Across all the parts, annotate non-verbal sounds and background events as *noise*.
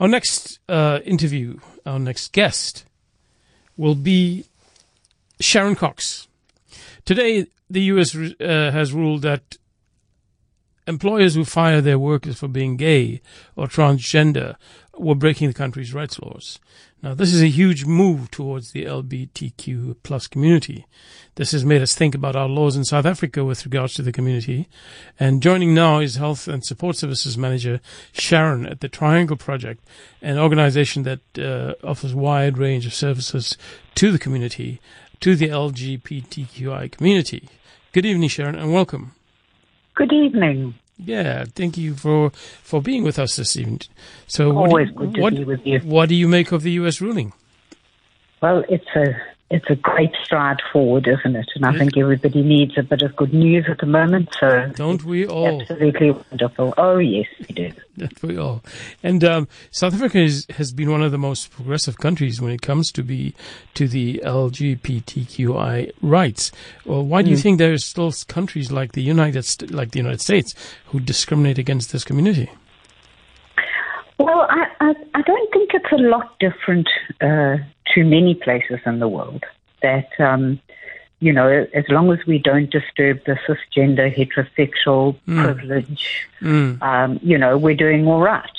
Our next uh, interview, our next guest, will be Sharon Cox. Today, the U.S. Uh, has ruled that employers who fire their workers for being gay or transgender were breaking the country's rights laws. Now, this is a huge move towards the LGBTQ plus community. This has made us think about our laws in South Africa with regards to the community. And joining now is Health and Support Services Manager Sharon at the Triangle Project, an organization that uh, offers wide range of services to the community, to the LGBTQI community. Good evening, Sharon, and welcome. Good evening. Yeah, thank you for for being with us this evening. So, Always what, good to what, be with you. What do you make of the U.S. ruling? Well, it's a it's a great stride forward, isn't it? And I think everybody needs a bit of good news at the moment. So Don't we all? absolutely wonderful. Oh yes, we do. *laughs* Don't we all? And um, South Africa is, has been one of the most progressive countries when it comes to be to the LGBTQI rights. Well, why do you think there are still countries like the United like the United States who discriminate against this community? Well, I, I, I don't think it's a lot different uh, to many places in the world. That, um, you know, as long as we don't disturb the cisgender heterosexual privilege, um, you know, we're doing all right.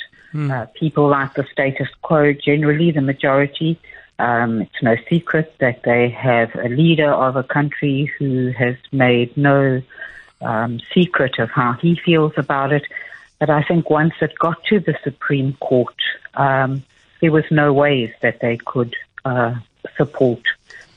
Uh, people like the status quo generally, the majority. Um, it's no secret that they have a leader of a country who has made no um, secret of how he feels about it. But I think once it got to the Supreme Court, um, there was no ways that they could uh, support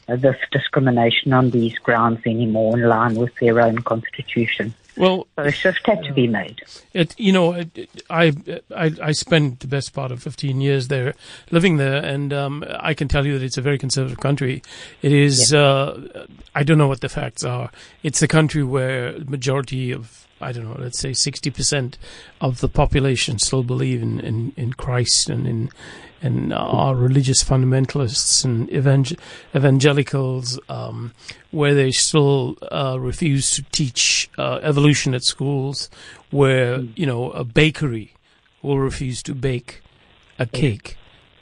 uh, this discrimination on these grounds anymore in line with their own constitution. Well, So a shift had to be made. It, you know, it, I, I, I spent the best part of 15 years there, living there, and um, I can tell you that it's a very conservative country. It is, uh, I don't know what the facts are. It's a country where the majority of, I don't know, let's say 60% of the population still believe in, in, in Christ and in, and are religious fundamentalists and evangel- evangelicals, um, where they still uh, refuse to teach uh, evolution at schools, where you know a bakery will refuse to bake a cake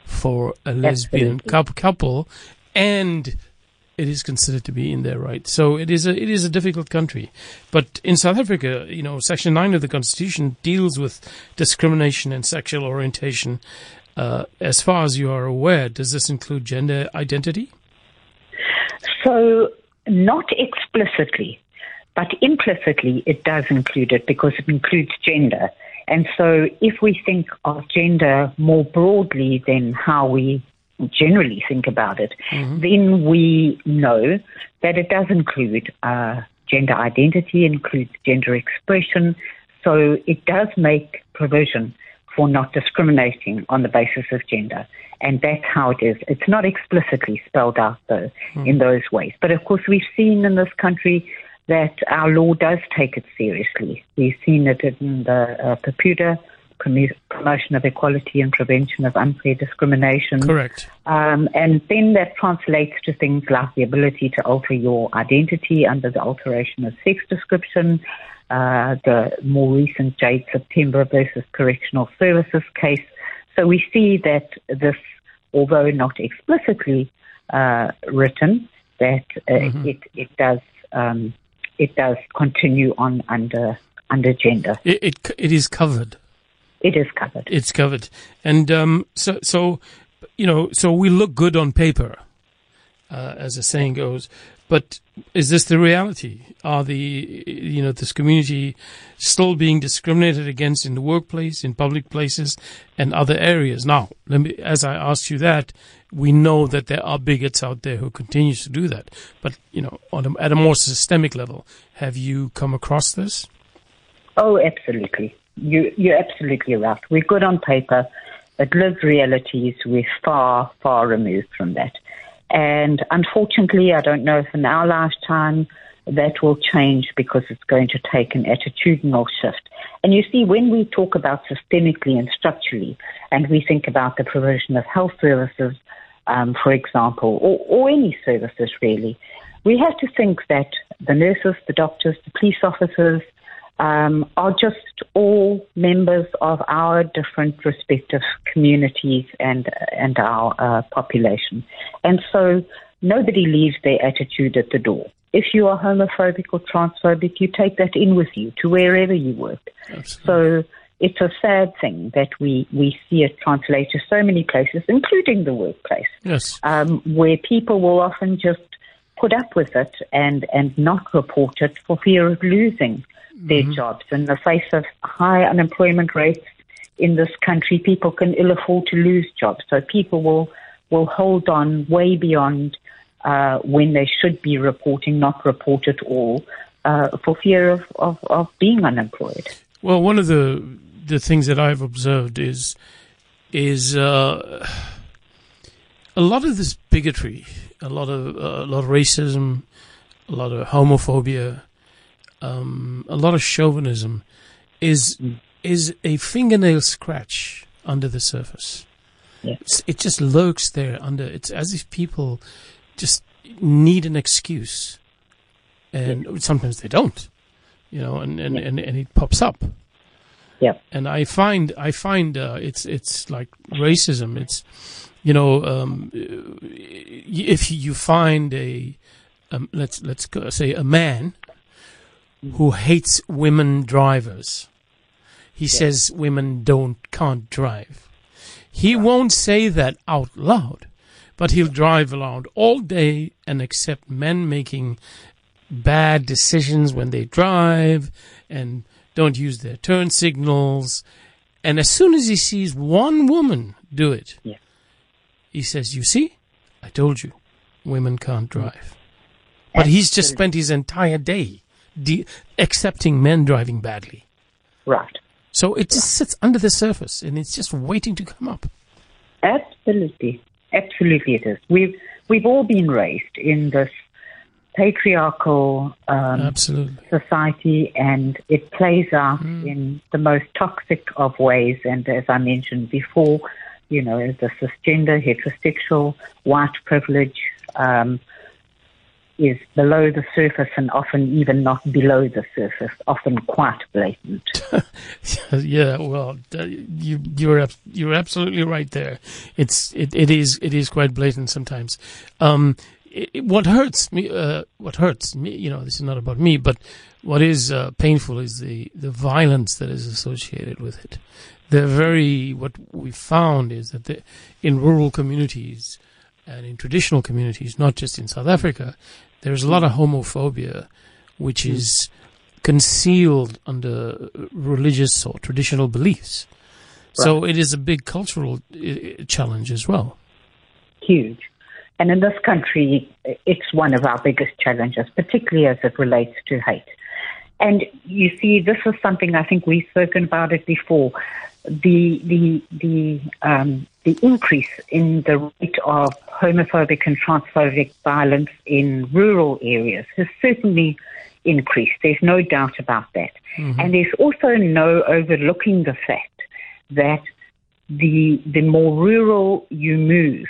for a lesbian couple, and it is considered to be in their right. So it is a it is a difficult country. But in South Africa, you know, Section Nine of the Constitution deals with discrimination and sexual orientation. Uh, as far as you are aware, does this include gender identity? So, not explicitly, but implicitly, it does include it because it includes gender. And so, if we think of gender more broadly than how we generally think about it, then we know that it does include uh, gender identity, includes gender expression. So, it does make provision for not discriminating on the basis of gender. And that's how it is. It's not explicitly spelled out, though, in those ways. But of course, we've seen in this country that our law does take it seriously. We've seen it in the uh, PEPUDA, Promotion of Equality and Prevention of Unfair Discrimination. Correct. Um, and then that translates to things like the ability to alter your identity under the alteration of sex description, uh, the more recent Jade September versus Correctional Services case. So we see that this, although not explicitly uh, written, that uh, it, it does um, it does continue on under under gender. It, it it is covered. It is covered. It's covered, and um, so so you know, so we look good on paper, uh, as the saying goes. But is this the reality? Are the you know this community still being discriminated against in the workplace, in public places, and other areas? Now, let me, as I asked you that, we know that there are bigots out there who continue to do that. But you know, on a, at a more systemic level, have you come across this? Oh, absolutely. You, you're absolutely right. We're good on paper, but lived realities, we're far, far removed from that. And unfortunately, I don't know if in our lifetime that will change because it's going to take an attitudinal shift. And you see, when we talk about systemically and structurally, and we think about the provision of health services, um, for example, or, or any services really, we have to think that the nurses, the doctors, the police officers, um, are just all members of our different respective communities and and our uh, population, and so nobody leaves their attitude at the door. If you are homophobic or transphobic, you take that in with you to wherever you work. Absolutely. So it's a sad thing that we, we see it translate to so many places, including the workplace, yes. um, where people will often just put up with it and, and not report it for fear of losing their jobs. In the face of high unemployment rates in this country, people can ill afford to lose jobs. So people will, will hold on way beyond uh, when they should be reporting, not report at all, uh, for fear of, of, of being unemployed. Well, one of the the things that I've observed is is uh, a lot of this bigotry, a lot of uh, a lot of racism, a lot of homophobia, um, a lot of chauvinism, is is a fingernail scratch under the surface. Yeah. It just lurks there under. It's as if people just need an excuse, and sometimes they don't, you know, and and, Yeah. and, and it pops up Yeah. and I find I find uh, it's it's like racism. It's you know um, if you find a um, let's let's say a man who hates women drivers, he says women don't can't drive. He won't say that out loud, but he'll drive around all day and accept men making bad decisions when they drive and don't use their turn signals. And as soon as he sees one woman do it, Yeah. he says, You see, I told you, women can't mm. drive. But he's just spent his entire day de- accepting men driving badly. Right. So it just sits under the surface and it's just waiting to come up. Absolutely. Absolutely it is. We've, we've all been raised in this patriarchal um, society and it plays out in the most toxic of ways. And as I mentioned before, you know, the cisgender, heterosexual, white privilege um, is below the surface and often even not below the surface, often quite blatant. *laughs* yeah, well, uh, you you're you're absolutely right there. It's it, it is it is quite blatant sometimes. Um, it, it- what hurts me, uh, what hurts me, you know, this is not about me, but what is uh, painful is the the violence that is associated with it. They're very what we found is that the, in rural communities and in traditional communities, not just in South Africa, there's a lot of homophobia, which hmm. is concealed under religious or traditional beliefs. So it is a big cultural challenge as well. huge. And in this country, it's one of our biggest challenges, particularly as it relates to hate. And you see, this is something I think we've spoken about it before. The the the um, the increase in the rate of homophobic and transphobic violence in rural areas has certainly increased. There's no doubt about that. And there's also no overlooking the fact that the the more rural you move,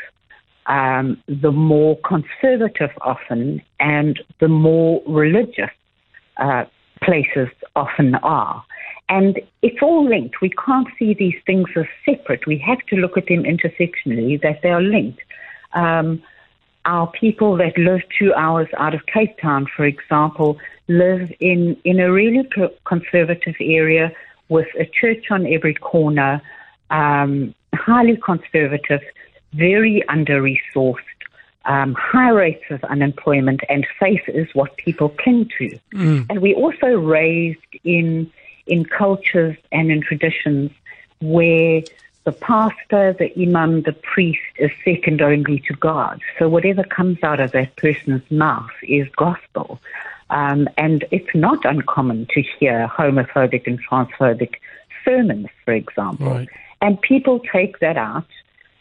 um, the more conservative often and the more religious uh, places often are. And it's all linked. We can't see these things as separate. We have to look at them intersectionally, that they are linked. Um, our people that live two hours out of Cape Town, for example, live in, in a really conservative area with a church on every corner, um, highly conservative, very under resourced, um, high rates of unemployment, and faith is what people cling to. And we also raised in in cultures and in traditions where the pastor, the imam, the priest is second only to God. So whatever comes out of that person's mouth is gospel. Um, and it's not uncommon to hear homophobic and transphobic sermons, for example. Right. And people take that out,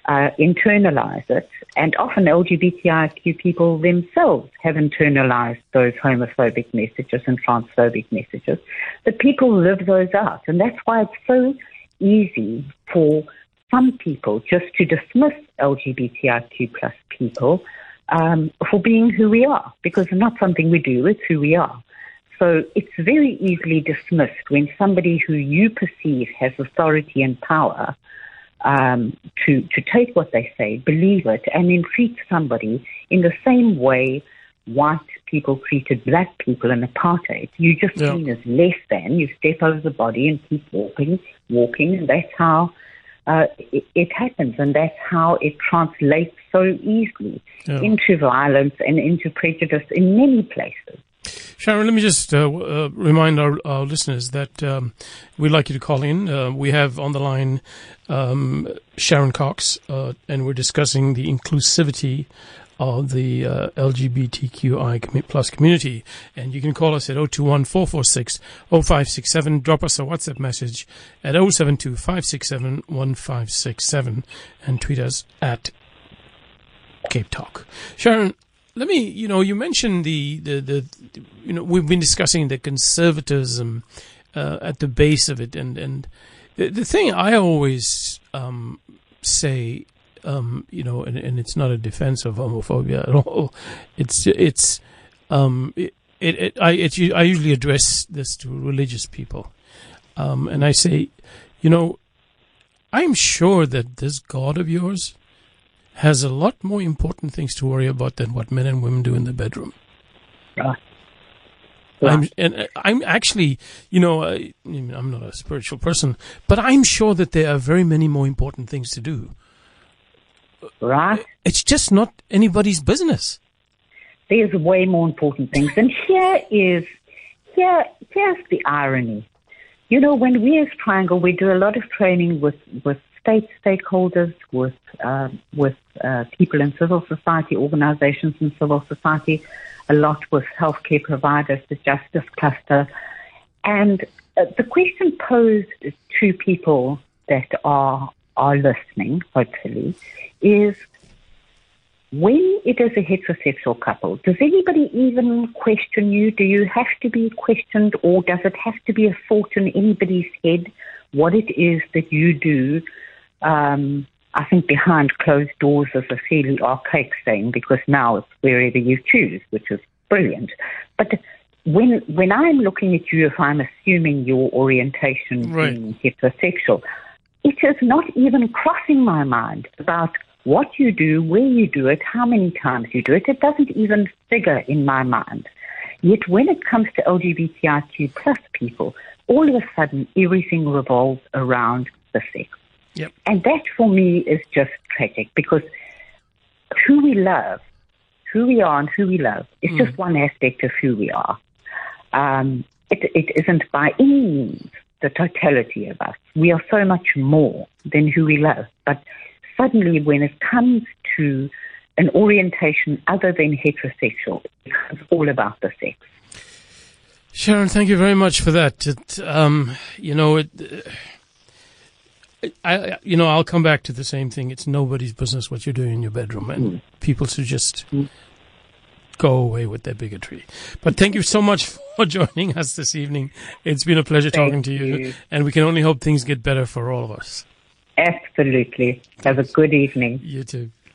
uh, internalize it, and often LGBTIQ people themselves have internalized those homophobic messages and transphobic messages. But people live those out, and that's why it's so easy for some people just to dismiss LGBTIQ plus people um, for being who we are, because it's not something we do, it's who we are. so it's very easily dismissed when somebody who you perceive has authority and power um, to, to take what they say, believe it, and then treat somebody in the same way white people treated black people in apartheid. You just Yeah. seen as less than. You step over the body and keep walking, walking, and that's how uh, it, it happens, and that's how it translates so easily Yeah. into violence and into prejudice in many places. Sharon, let me just uh, uh, remind our, our listeners that um, we'd like you to call in. Uh, we have on the line um, Sharon Cox, uh, and we're discussing the inclusivity of the uh, LGBTQI plus community. And you can call us at 021 446 0567. Drop us a WhatsApp message at 072 567 1567 and tweet us at Cape Talk. Sharon, let me, you know, you mentioned the, the, the you know, we've been discussing the conservatism uh, at the base of it. And, and the, the thing I always um, say, um, you know, and, and it's not a defense of homophobia at all. It's, it's, um, it, it, it I, it, I usually address this to religious people. Um, and I say, you know, I'm sure that this God of yours has a lot more important things to worry about than what men and women do in the bedroom. Right. I'm, and uh, I'm actually, you know, uh, I'm not a spiritual person, but I'm sure that there are very many more important things to do. Right? It's just not anybody's business. There's way more important things. And here is, here, here's the irony. You know, when we as Triangle, we do a lot of training with, with state stakeholders, with, uh, with uh, people in civil society, organizations in civil society, a lot with healthcare providers, the justice cluster. And uh, the question posed to people that are, are listening, hopefully, is when it is a heterosexual couple, does anybody even question you? Do you have to be questioned, or does it have to be a thought in anybody's head what it is that you do? Um, I think behind closed doors is a fairly archaic thing because now it's wherever you choose, which is brilliant. But when when I'm looking at you, if I'm assuming your orientation Right. being heterosexual, it is not even crossing my mind about what you do, where you do it, how many times you do it. It doesn't even figure in my mind. Yet when it comes to LGBTIQ plus people, all of a sudden everything revolves around the sex. Yep. And that for me is just tragic because who we love, who we are and who we love is just one aspect of who we are. Um, it, it isn't by any means the totality of us. We are so much more than who we love. But suddenly, when it comes to an orientation other than heterosexual, it becomes all about the sex. Sharon, thank you very much for that. It, um, you know, it, uh, I, you know, I'll come back to the same thing. It's nobody's business what you're doing in your bedroom, and hmm. people should just hmm. go away with their bigotry. But thank you so much for *laughs* joining us this evening. It's been a pleasure Thank talking to you, you. and we can only hope things get better for all of us. Absolutely. Have a good evening. You too.